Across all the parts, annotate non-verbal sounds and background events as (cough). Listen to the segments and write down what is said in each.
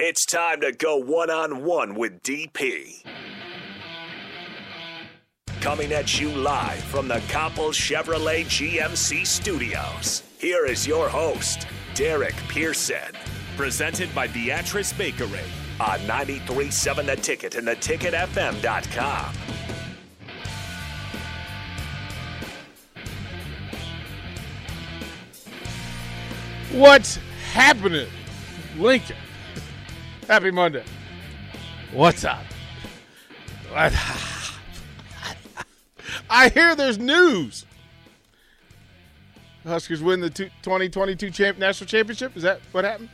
It's time to go one on one with DP. Coming at you live from the Coppel Chevrolet GMC studios. Here is your host, Derek Pearson. Presented by Beatrice Bakery on 93.7 The Ticket and theticketfm.com. What's happening, Lincoln? Happy Monday. What's up? What? (laughs) I hear there's news. Oh, Huskers win the two- 2022 champ- national championship. Is that what happened?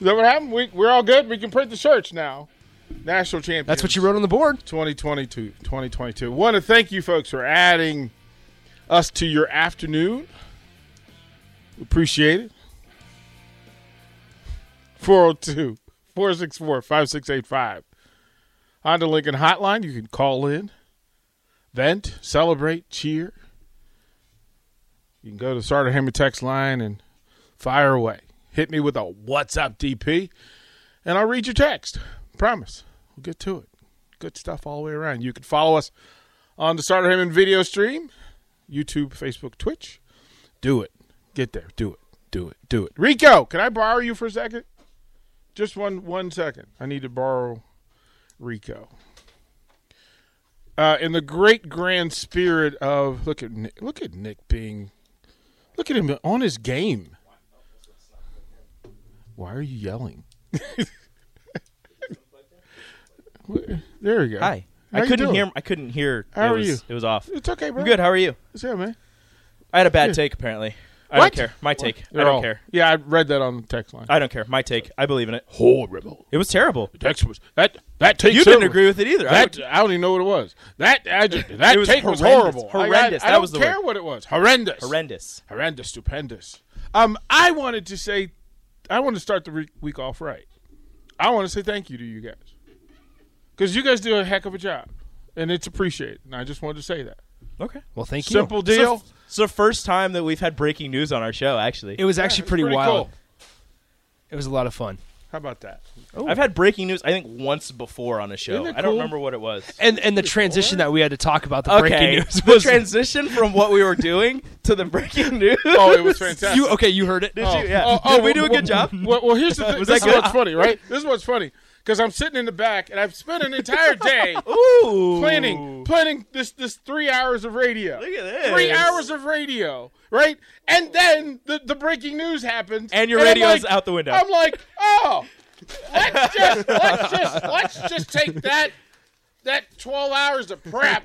Is that what happened? We, we're all good. We can print the shirts now. National champions. That's what you wrote on the board. 2022. 2022. Want to thank you folks for adding us to your afternoon. Appreciate it. 402 464 5685. Honda Lincoln Hotline. You can call in, vent, celebrate, cheer. You can go to the Sartor Hamann text line and fire away. Hit me with a What's Up DP, and I'll read your text. Promise. We'll get to it. Good stuff all the way around. You can follow us on the Sartor Hamann video stream, YouTube, Facebook, Twitch. Do it. Get there. Do it. Do it. Do it. Rico, can I borrow you for a second? Just one one second. I need to borrow Rico. Uh, in the great grand spirit of look at Nick, look at Nick being look at him on his game. Why are you yelling? (laughs) there we go. Hi. How I couldn't hear. I couldn't hear. How it are was, you? It was off. It's okay, bro. I'm good. How are you? Yeah, man. I had a bad Yeah. take. Apparently, I What? don't care. My take. I They're don't all- care. Yeah, I read that on the text line. I don't care. My take. I believe in it. Horrible. It was terrible. The text was that that take. You didn't agree with it either. I That would- I don't even know what it was. That (laughs) I just, that It was take was horrendous. horrible. I- Horrendous. I, I, That don't was the care word. what it was. Horrendous. horrendous. Horrendous. Stupendous. Um, I wanted to say, I want to start the re- week off right. I want to say thank you to you guys because you guys do a heck of a job, and it's appreciated. And I just wanted to say that. Okay. Well, thank you. Simple deal. So, it's the first time that we've had breaking news on our show. Actually, It was actually it's pretty, pretty wild. cool. It was a lot of fun. How about that? I've had breaking news. I think once before on a show. Isn't I don't remember what it was. And and the transition that we had to talk about the Okay, breaking news was the was transition from what we were doing to the breaking (laughs) news. Oh, it was fantastic. you okay, you heard it. Did Oh, you? Yeah. oh, oh, Did we well, do a well, good oh, job? Well, well here's the thing. (laughs) Was this that is good? what's funny, right? (laughs) This is what's funny because I'm sitting in the back and I've spent an entire day (laughs) Ooh. planning planning this this three hours of radio. Look at this. Three hours of radio, right? And then the, the breaking news happens, And your I'm radio's like- out the window. I'm like, oh, let's just let's just let's just take that that 12 hours of prep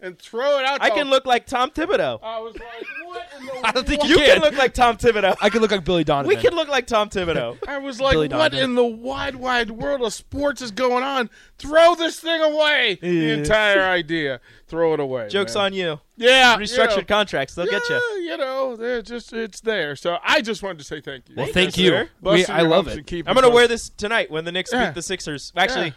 and throw it out. I can look like Tom Thibodeau. I was like, what? In the (laughs) I don't think what? You can. can look like Tom Thibodeau. I could look like Billy Donovan. We can look like Tom Thibodeau. (laughs) I was like, Billy what Donovan. in the wide, wide world of sports is going on? Throw this thing away. The Yeah. entire idea. Throw it away. Joke's man. on you. Yeah. Restructured you know, contracts. They'll get you. yeah, You know, they're just it's there. So I just wanted to say thank you. Well, Thank thank you, you. sir. We, Busting I your love humps and it. keeping I'm gonna wear this tonight when the Knicks Yeah. beat the Sixers. Actually,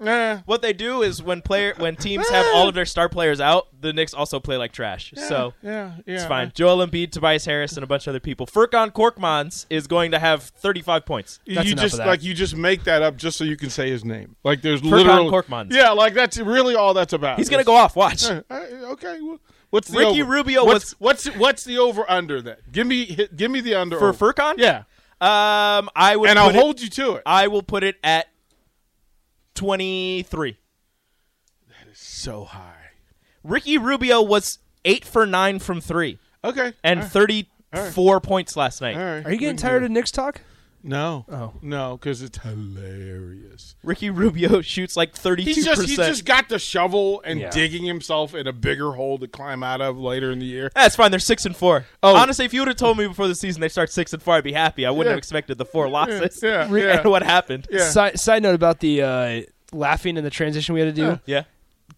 Nah. what they do is when player when teams have all of their star players out, the Knicks also play like trash. So yeah, yeah, it's fine. Joel Embiid, Tobias Harris, and a bunch of other people. Furkan Korkmaz is going to have 35 points. That's you just of that. like you just make that up just so you can say his name. Like there's Furkan literally Korkmaz. Yeah, like that's really all that's about. He's gonna go off. Watch. Uh, uh, okay. well, What's the Ricky over? Rubio what's, was- what's what's the over under that? Give me give me the under For over. Furkan? Yeah, Um, I would and I'll it- hold you to it. I will put it at 23. That is so high. Ricky Rubio was eight for nine from three Okay, and all right. 34 points last night. All right. Are you getting tired of Knicks talk? No. Oh. no, because it's hilarious. Ricky Rubio (laughs) shoots like 32%. He's just he just got the shovel and Yeah. digging himself in a bigger hole to climb out of later in the year. That's fine. They're six and four. Oh. Honestly, if you would have told me before the season they start six and four, I'd be happy. I wouldn't Yeah. have expected the four losses. Yeah, (laughs) and what happened? Yeah. Side, side note about the uh, laughing in the transition we had to do. Yeah. Yeah.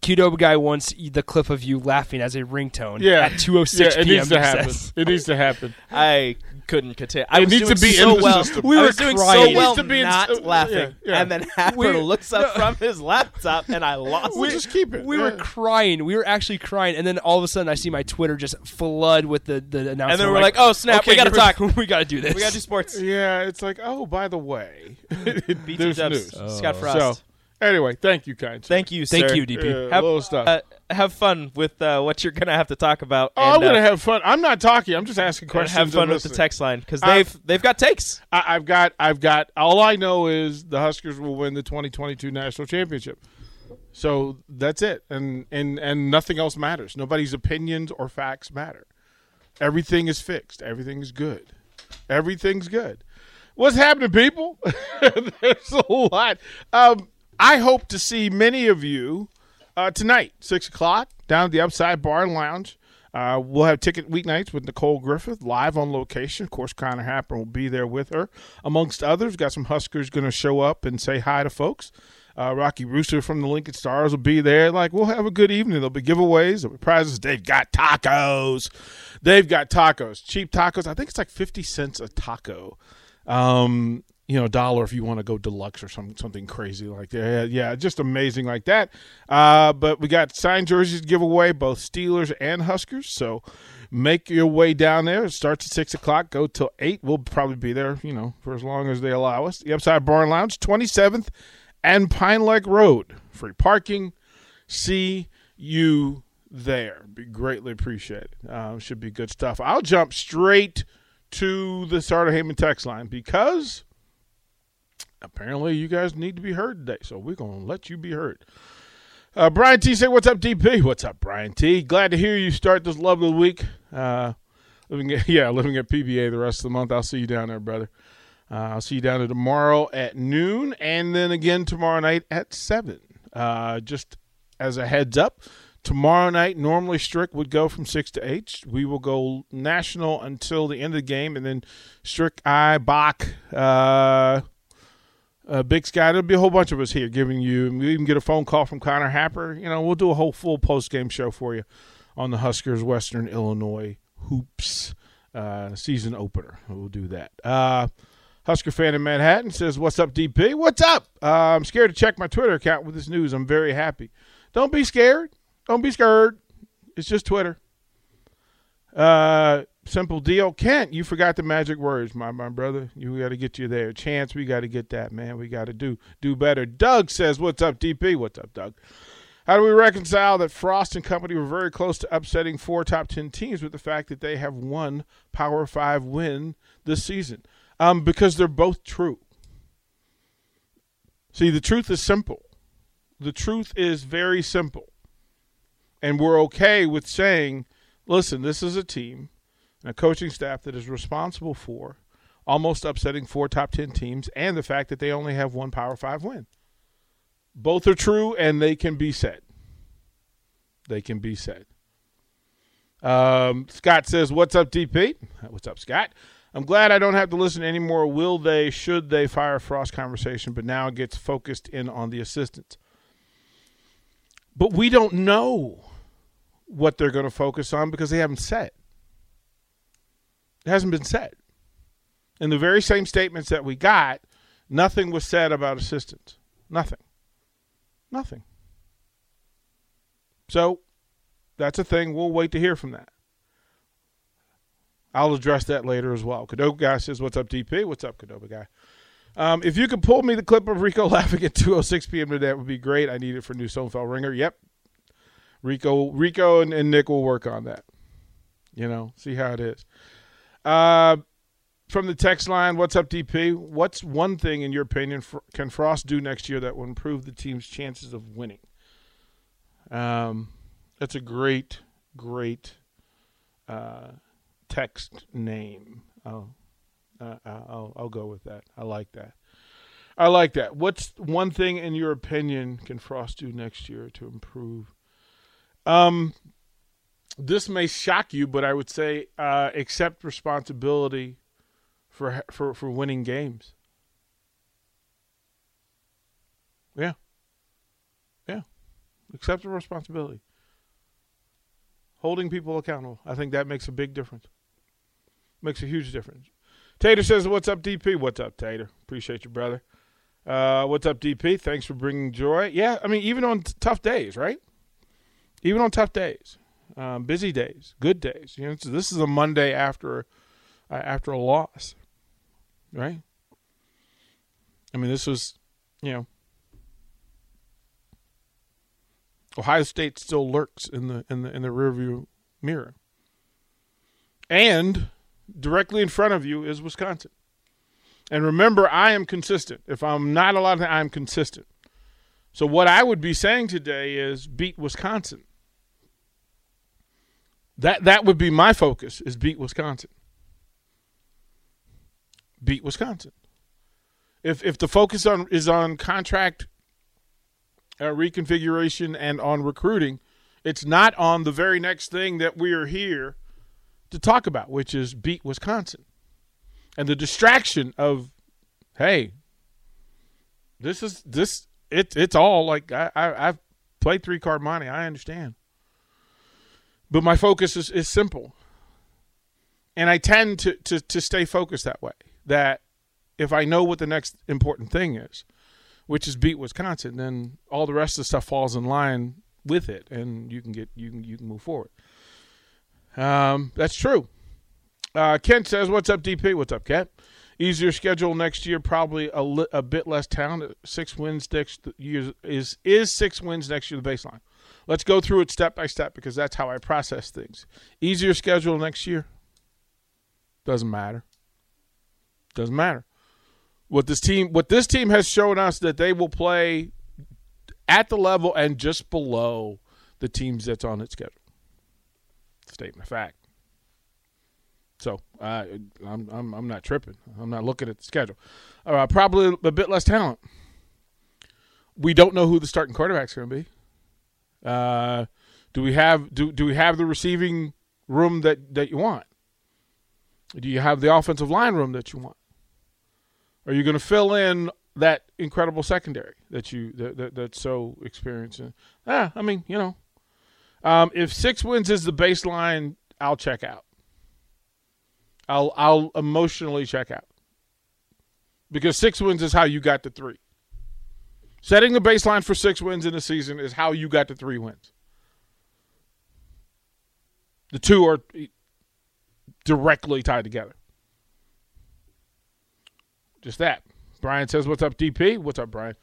Qdoba guy wants the clip of you laughing as a ringtone Yeah, at 2:06 yeah, it p.m. needs to happen. says. It needs to happen. I couldn't contain. I It was needs doing to be so in the well. system. We I were was doing crying. so needs well to be in- not uh, laughing, yeah, yeah. and then (laughs) Happer We- looks up (laughs) from his laptop, and I lost We it. just keep it. We yeah. were crying. We were actually crying, and then all of a sudden, I see my Twitter just flood with the the announcement. and then we're like, "Oh snap! okay, we gotta talk. (laughs) we gotta do this. We gotta do sports." Yeah, it's like, oh, by the way, BT there's Dubs, news. Scott Frost. So, anyway, thank you, kind. sir. Thank you, Thank you, DP. Yeah, Have- little stuff. Uh, have fun with uh, what you're gonna have to talk about. oh, and, I'm gonna uh, have fun. I'm not talking. I'm just asking questions. have fun and with the text line because they've they've got takes. I, I've got, I've got. All I know is the Huskers will win the 2022 national championship. So that's it, and and and nothing else matters. Nobody's opinions or facts matter. Everything is fixed. Everything is good. Everything's good. What's happening, people? (laughs) There's a lot. Um, I hope to see many of you uh, tonight, six o'clock, down at the Upside Bar and Lounge. Uh, we'll have ticket weeknights with Nicole Griffith live on location. Of course, Connor Happer will be there with her, amongst others. Got some Huskers going to show up and say hi to folks. Uh, Rocky Rooster from the Lincoln Stars will be there. Like we'll have a good evening. There'll be giveaways, there'll be prizes. They've got tacos. They've got tacos, cheap tacos. I think it's like fifty cents a taco. Um, you know, dollar if you want to go deluxe or some something crazy like that. Yeah, yeah, just amazing like that. Uh, but we got signed jerseys to give away, both Steelers and Huskers. So make your way down there. It starts at six o'clock, go till eight. We'll probably be there, you know, for as long as they allow us. The Upside Bar and Lounge, twenty seventh and Pine Lake Road. Free parking. See you there. Be greatly appreciated. Uh, should be good stuff. I'll jump straight to the Sartor Hamann text line because apparently you guys need to be heard today. So we're going to let you be heard. Uh, Brian T say, "What's up, DP? What's up, Brian T? Glad to hear you start this lovely week. Uh, living, at, (laughs) yeah, living at PBA the rest of the month. I'll see you down there, brother. Uh, I'll see you down there tomorrow at noon, and then again tomorrow night at seven. Uh, just as a heads up, tomorrow night normally Strick would go from six to eight. We will go national until the end of the game, and then Strick, I, Bach, uh, Big Sky. There'll be a whole bunch of us here giving you. We even get a phone call from Connor Happer. You know, we'll do a whole full post game show for you on the Huskers Western Illinois hoops uh, season opener. We'll do that. Uh, Husker fan in Manhattan says, "What's up, DP? What's up? Uh, I'm scared to check my Twitter account with this news. I'm very happy. Don't be scared. Don't be scared. It's just Twitter. Uh, simple deal. Kent, you forgot the magic words, my my brother. You got to get you there. Chance, we got to get that, man. We got to do do better. Doug says, "What's up, DP? What's up, Doug?" How do we reconcile that Frost and company were very close to upsetting four top ten teams with the fact that they have one Power Five win this season? Um, because they're both true. See, the truth is simple. The truth is very simple. And we're okay with saying, listen, this is a team and a coaching staff that is responsible for almost upsetting four top 10 teams and the fact that they only have one Power 5 win. Both are true and they can be said. They can be said. Um, Scott says, What's up, DP? What's up, Scott? I'm glad I don't have to listen anymore. Will they, should they fire Frost conversation, but now it gets focused in on the assistants. But we don't know what they're going to focus on because they haven't said. It hasn't been said. In the very same statements that we got, nothing was said about assistance. Nothing. Nothing. So that's a thing. We'll wait to hear from that. I'll address that later as well. Qdoba guy says, "What's up, DP? What's up, Qdoba guy?" Um, if you could pull me the clip of Rico (laughs) laughing at 2:06 p.m. today, that would be great. I need it for new Stonefell Ringer. Yep, Rico, Rico, and, and Nick will work on that. You know, see how it is. Uh, from the text line, what's up, DP? What's one thing, in your opinion, can Frost do next year that will improve the team's chances of winning? Um, that's a great, great uh, text name. Oh, uh, I'll, I'll go with that. I like that. I like that. What's one thing, in your opinion, can Frost do next year to improve? Um, this may shock you, but I would say uh, accept responsibility for for for winning games. Yeah, yeah, Accept the responsibility. Holding people accountable. I think that makes a big difference. Makes a huge difference. Tater says, "What's up, DP? What's up, Tater? Appreciate you, brother. Uh, what's up, DP? Thanks for bringing joy. Yeah, I mean, even on t- tough days, right? Even on tough days, um, busy days, good days. You know, this is a Monday after uh, after a loss, right? I mean, this was, you know, Ohio State still lurks in the in the in the rearview mirror, and directly in front of you is Wisconsin. And remember, I am consistent. If I'm not allowed to, I'm consistent. So what I would be saying today is beat Wisconsin. That that would be my focus is beat Wisconsin. Beat Wisconsin. If if the focus on is on contract uh, reconfiguration and on recruiting, it's not on the very next thing that we are here to talk about, which is beat Wisconsin and the distraction of, hey, this is this it it's all like I, I I've played three card monte. I understand, but my focus is is simple, and I tend to to to stay focused that way. That if I know what the next important thing is, which is beat Wisconsin, then all the rest of the stuff falls in line with it, and you can get you can you can move forward. Um, that's true. Uh, Kent says, "What's up, DP? What's up, Kent? Easier schedule next year, probably a, li- a bit less talent. Six wins next year is is six wins next year the baseline. Let's go through it step by step because that's how I process things. Easier schedule next year doesn't matter. Doesn't matter. What this team what this team has shown us that they will play at the level and just below the teams that's on its schedule. Statement of fact. So uh, I'm, I'm I'm not tripping. I'm not looking at the schedule. Uh, probably a bit less talent. We don't know who the starting quarterback's going to be. Uh, do we have do do we have the receiving room that that you want? Do you have the offensive line room that you want? Are you going to fill in that incredible secondary that you that, that that's so experienced? Ah, I mean, you know, um, if six wins is the baseline, I'll check out. I'll I'll emotionally check out because six wins is how you got to three. Setting the baseline for six wins in a season is how you got to three wins. The two are directly tied together. Just that. Brian says, "What's up, DP? What's up, Brian?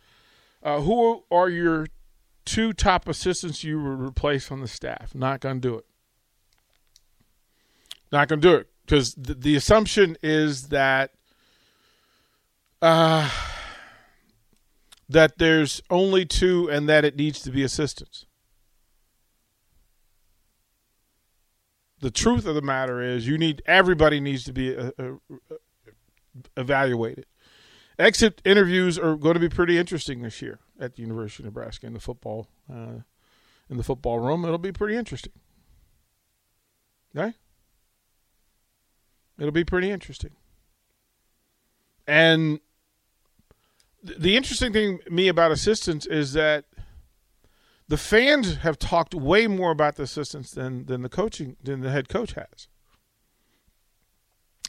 Uh, who are your two top assistants you would replace on the staff? Not gonna do it. Not gonna do it because the, the assumption is that uh, that there's only two and that it needs to be assistants. The truth of the matter is, you need everybody needs to be uh, uh, evaluated. Exit interviews are going to be pretty interesting this year at the University of Nebraska in the football uh, in the football room. It'll be pretty interesting. Okay. It'll be pretty interesting. And the interesting thing me about assistants is that the fans have talked way more about the assistants than than the coaching than the head coach has.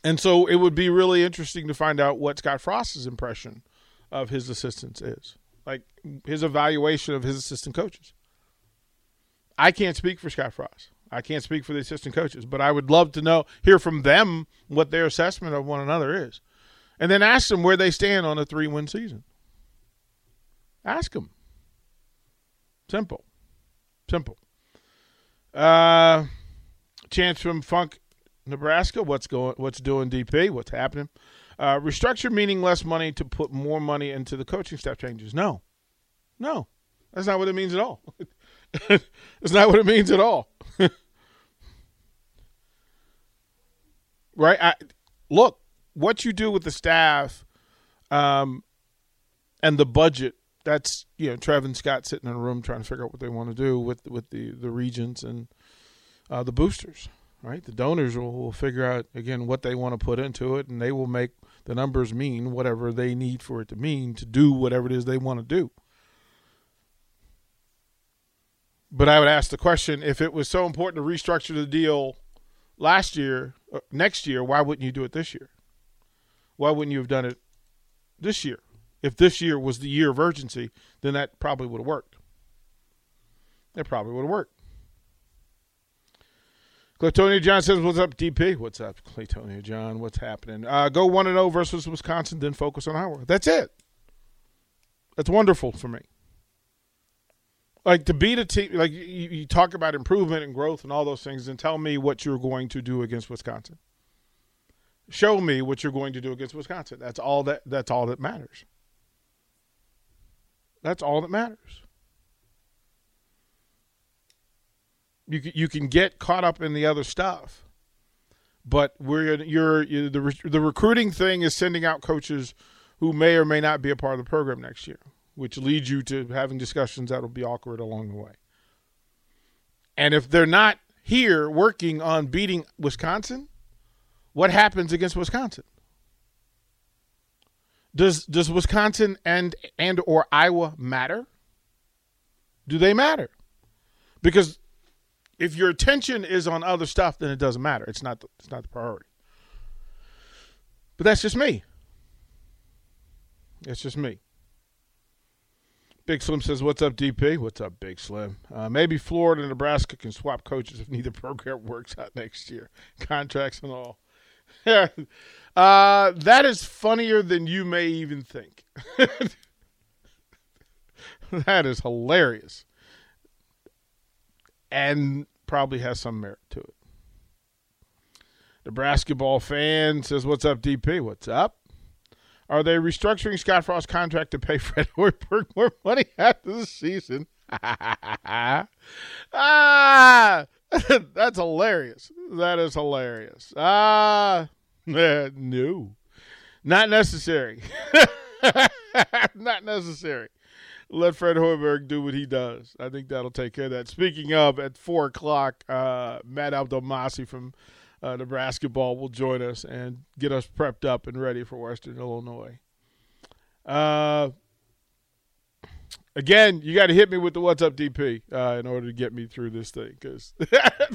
And so it would be really interesting to find out what Scott Frost's impression of his assistants is. Like his evaluation of his assistant coaches. I can't speak for Scott Frost. I can't speak for the assistant coaches, but I would love to know, hear from them what their assessment of one another is. And then ask them where they stand on a three win season. Ask them. Simple. Simple. Uh, chance from Funk, Nebraska. What's going? What's doing? DP. What's happening? Uh, restructure meaning less money to put more money into the coaching staff changes. No, no, that's not what it means at all. (laughs) that's not what it means at all. (laughs) right? I, look, what you do with the staff um, and the budget. That's you know Trevin Scott sitting in a room trying to figure out what they want to do with with the the regents and uh, the boosters, right? The donors will, will figure out again what they want to put into it, and they will make the numbers mean whatever they need for it to mean to do whatever it is they want to do. But I would ask the question: If it was so important to restructure the deal last year, uh, next year, why wouldn't you do it this year? Why wouldn't you have done it this year? If this year was the year of urgency, then that probably would have worked. It probably would have worked. Claytonia John says, "What's up, DP? What's up, Claytonia John? What's happening? Uh, go one and zero versus Wisconsin, then focus on Iowa. That's it. That's wonderful for me. Like to beat a team, like you, you talk about improvement and growth and all those things, and tell me what you're going to do against Wisconsin. Show me what you're going to do against Wisconsin. That's all that. That's all that matters. That's all that matters. You can, you can get caught up in the other stuff, but we're you're, you're the the recruiting thing is sending out coaches who may or may not be a part of the program next year, which leads you to having discussions that'll be awkward along the way. And if they're not here working on beating Wisconsin, what happens against Wisconsin? Does does Wisconsin and and or Iowa matter? Do they matter? Because if your attention is on other stuff, then it doesn't matter. It's not the, it's not the priority. But that's just me. It's just me. Big Slim says, "What's up, DP? What's up, Big Slim? Uh, maybe Florida and Nebraska can swap coaches if neither program (laughs) works out next year, contracts and all." (laughs) uh, that is funnier than you may even think. (laughs) that is hilarious and probably has some merit to it. The basketball fan says, What's up, DP? What's up? Are they restructuring Scott Frost's contract to pay (laughs) Fred Hoiberg more money after the season? ah, (laughs) that's hilarious. That is hilarious. Ah, (laughs) no, not necessary. (laughs) not necessary let Fred Hoiberg do what he does. I think that'll take care of that. Speaking of, at four o'clock, uh, Matt Abdelmassih from uh, Nebraska ball will join us and get us prepped up and ready for Western Illinois. Uh, again, you got to hit me with the "What's up, DP" uh, in order to get me through this thing because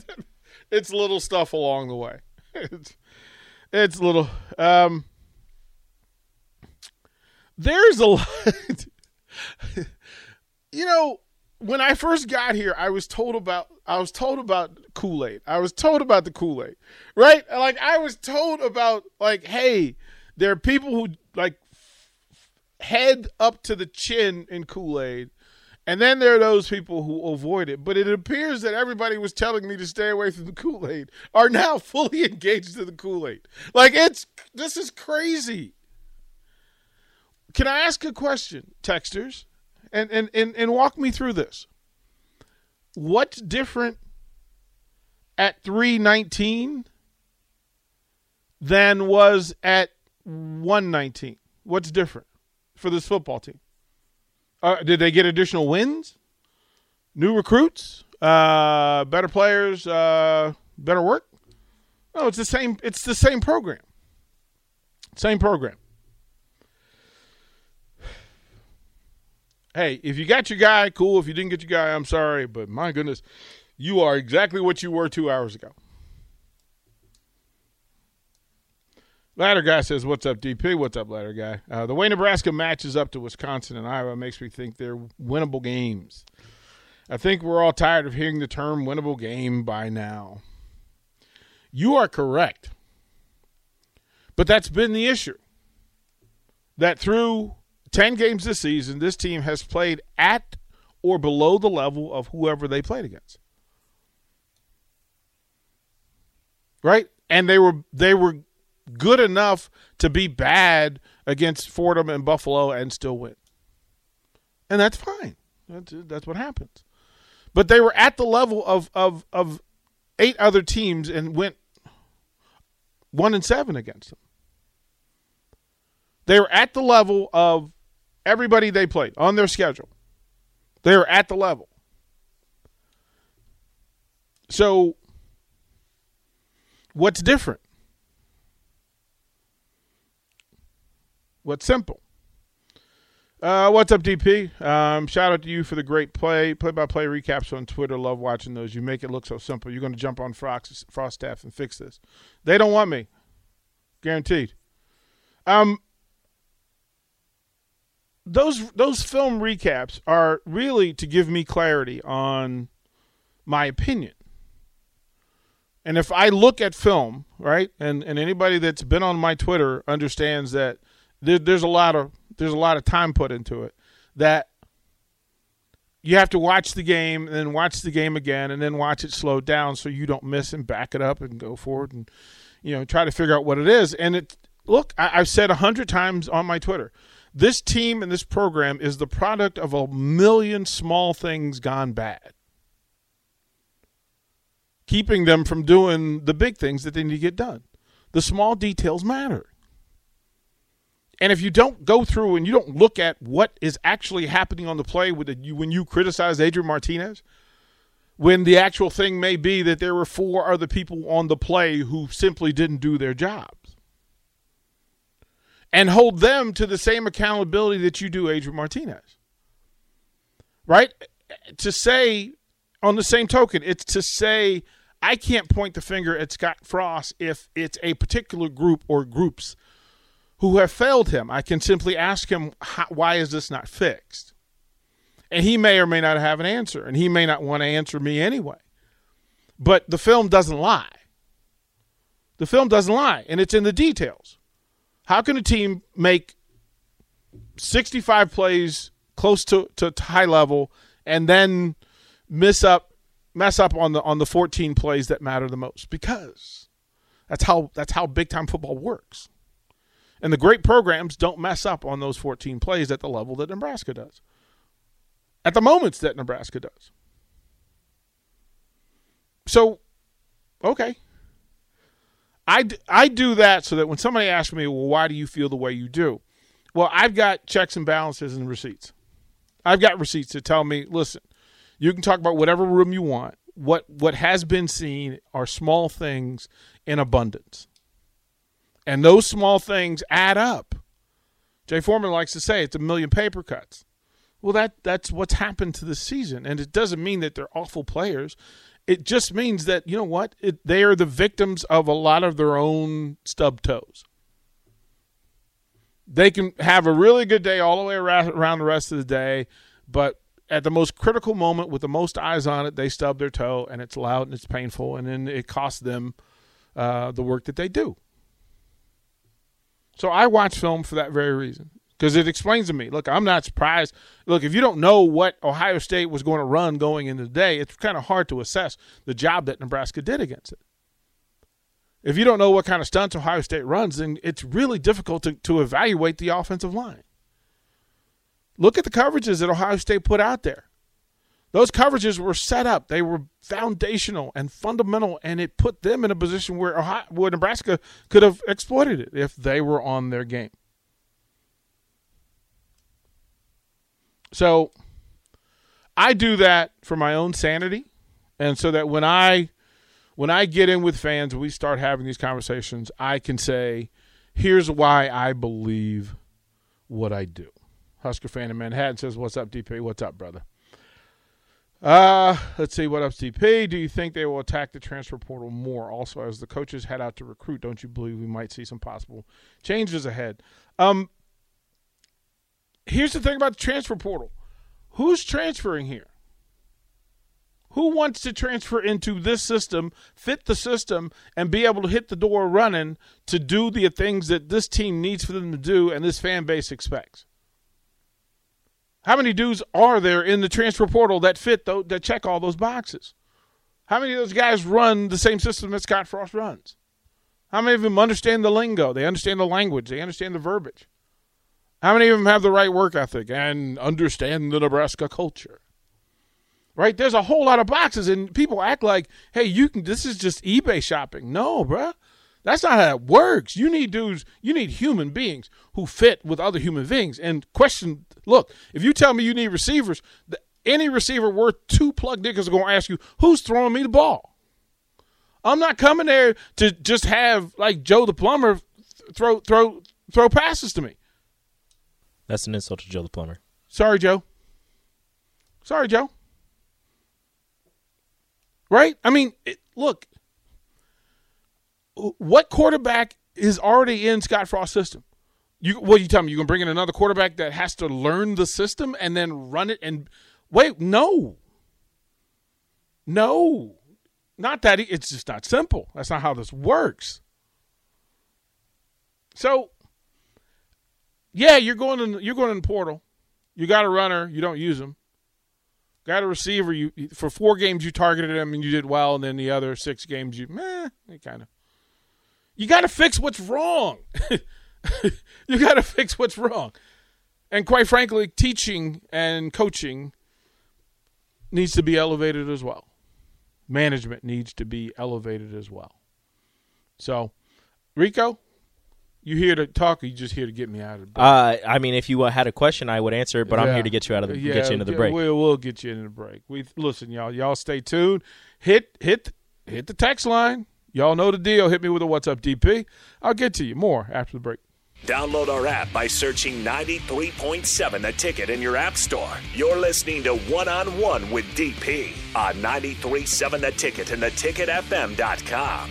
(laughs) it's little stuff along the way. It's it's little. Um, there's a lot. (laughs) you know, when I first got here, I was told about I was told about Kool Aid. I was told about the Kool Aid, right? Like I was told about like, hey, there are people who like head up to the chin in Kool Aid, and then there are those people who avoid it. But it appears that everybody was telling me to stay away from the Kool Aid are now (laughs) fully engaged to the Kool Aid. Like it's this is crazy. Can I ask a question, texters? And, and, and, and walk me through this. What's different at 319 than was at 119? What's different for this football team? Uh, did they get additional wins? New recruits? Uh, better players? Uh, better work? No, it's the same. It's the same program. Same program. hey, if you got your guy, cool. If you didn't get your guy, I'm sorry, but my goodness, you are exactly what you were two hours ago. Ladder guy says, "What's up, DP? What's up, ladder guy? Uh, the way Nebraska matches up to Wisconsin and Iowa makes me think they're winnable games. I think we're all tired of hearing the term winnable game by now. You are correct, but that's been the issue. That through 10 games this season, this team has played at or below the level of whoever they played against. Right? And they were they were good enough to be bad against Fordham and Buffalo and still win. And that's fine. That's, that's what happens. But they were at the level of, of, of eight other teams and went one and seven against them. They were at the level of everybody they played on their schedule. They were at the level. So, what's different? What's simple? Uh, what's up, DP? Um, shout out to you for the great play, play-by-play recaps on Twitter. Love watching those. You make it look so simple. You're going to jump on Frost, staff and fix this. They don't want me, guaranteed. Um, those those film recaps are really to give me clarity on my opinion. And if I look at film, right, and, and anybody that's been on my Twitter understands that there, there's a lot of there's a lot of time put into it. That you have to watch the game and then watch the game again and then watch it slow down so you don't miss and back it up and go forward and you know try to figure out what it is. And it look, I, I've said a hundred times on my Twitter, this team and this program is the product of a million small things gone bad keeping them from doing the big things that they need to get done. The small details matter. And if you don't go through and you don't look at what is actually happening on the play with you when you criticize Adrian Martinez, when the actual thing may be that there were four other people on the play who simply didn't do their jobs. And hold them to the same accountability that you do Adrian Martinez. Right? To say on the same token, it's to say I can't point the finger at Scott Frost if it's a particular group or groups who have failed him. I can simply ask him, why is this not fixed? And he may or may not have an answer, and he may not want to answer me anyway. But the film doesn't lie. The film doesn't lie, and it's in the details. How can a team make 65 plays close to, to high level and then miss up mess up on the on the 14 plays that matter the most because that's how that's how big time football works. And the great programs don't mess up on those 14 plays at the level that Nebraska does. At the moments that Nebraska does. So, okay. I, I do that so that when somebody asks me, well, why do you feel the way you do? Well, I've got checks and balances and receipts. I've got receipts to tell me, listen, you can talk about whatever room you want. What what has been seen are small things in abundance. And those small things add up. Jay Foreman likes to say it's a million paper cuts. Well, that that's what's happened to this season, and it doesn't mean that they're awful players. It just means that you know what it, they are the victims of a lot of their own stub toes. They can have a really good day all the way around the rest of the day, but at the most critical moment with the most eyes on it, they stub their toe and it's loud and it's painful, and then it costs them uh, the work that they do. So I watch film for that very reason because it explains to me. Look, I'm not surprised. Look, if you don't know what Ohio State was going to run going into the day, it's kind of hard to assess the job that Nebraska did against it. If you don't know what kind of stunts Ohio State runs, then it's really difficult to, to evaluate the offensive line. Look at the coverages that Ohio State put out there. Those coverages were set up. They were foundational and fundamental, and it put them in a position where, Ohio, where Nebraska could have exploited it if they were on their game. So I do that for my own sanity, and so that when I when I get in with fans we start having these conversations, I can say, "Here's why I believe what I do." Husker fan in Manhattan says, "What's up, DP? What's up, brother?" Uh, let's see what up, DP. Do you think they will attack the transfer portal more? Also, as the coaches head out to recruit, don't you believe we might see some possible changes ahead? Um, here's the thing about the transfer portal: who's transferring here? Who wants to transfer into this system, fit the system, and be able to hit the door running to do the things that this team needs for them to do and this fan base expects? How many dudes are there in the transfer portal that fit though that check all those boxes? How many of those guys run the same system that Scott Frost runs? How many of them understand the lingo? They understand the language. They understand the verbiage. How many of them have the right work ethic and understand the Nebraska culture? Right? There's a whole lot of boxes, and people act like, "Hey, you can." This is just eBay shopping. No, bruh. That's not how it works. You need dudes, you need human beings who fit with other human beings. And question look, if you tell me you need receivers, any receiver worth two plug niggas are going to ask you, who's throwing me the ball? I'm not coming there to just have like Joe the plumber throw throw throw passes to me. That's an insult to Joe the plumber. Sorry, Joe. Sorry, Joe. Right? I mean, it, look, what quarterback is already in Scott Frost's system? You what you tell me? You gonna bring in another quarterback that has to learn the system and then run it and wait? No, no, not that. It's just not simple. That's not how this works. So, yeah, you're going in. You're going in the portal. You got a runner. You don't use him. Got a receiver. You for four games you targeted him and you did well, and then the other six games you meh, kind of. You got to fix what's wrong. (laughs) you got to fix what's wrong. And quite frankly, teaching and coaching needs to be elevated as well. Management needs to be elevated as well. So, Rico, you here to talk or you just here to get me out of the Uh, I mean, if you uh, had a question, I would answer it, but I'm here to get you out of the, Yeah, get you into the break. We'll, we'll get you into the break. We listen, y'all. Y'all stay tuned. Hit hit hit the text line. Y'all know the deal. Hit me with a what's up, DP. I'll get to you more after the break. Download our app by searching 93.7 The Ticket in your app store. You're listening to One on One with DP on 93.7 The Ticket and theticketfm.com.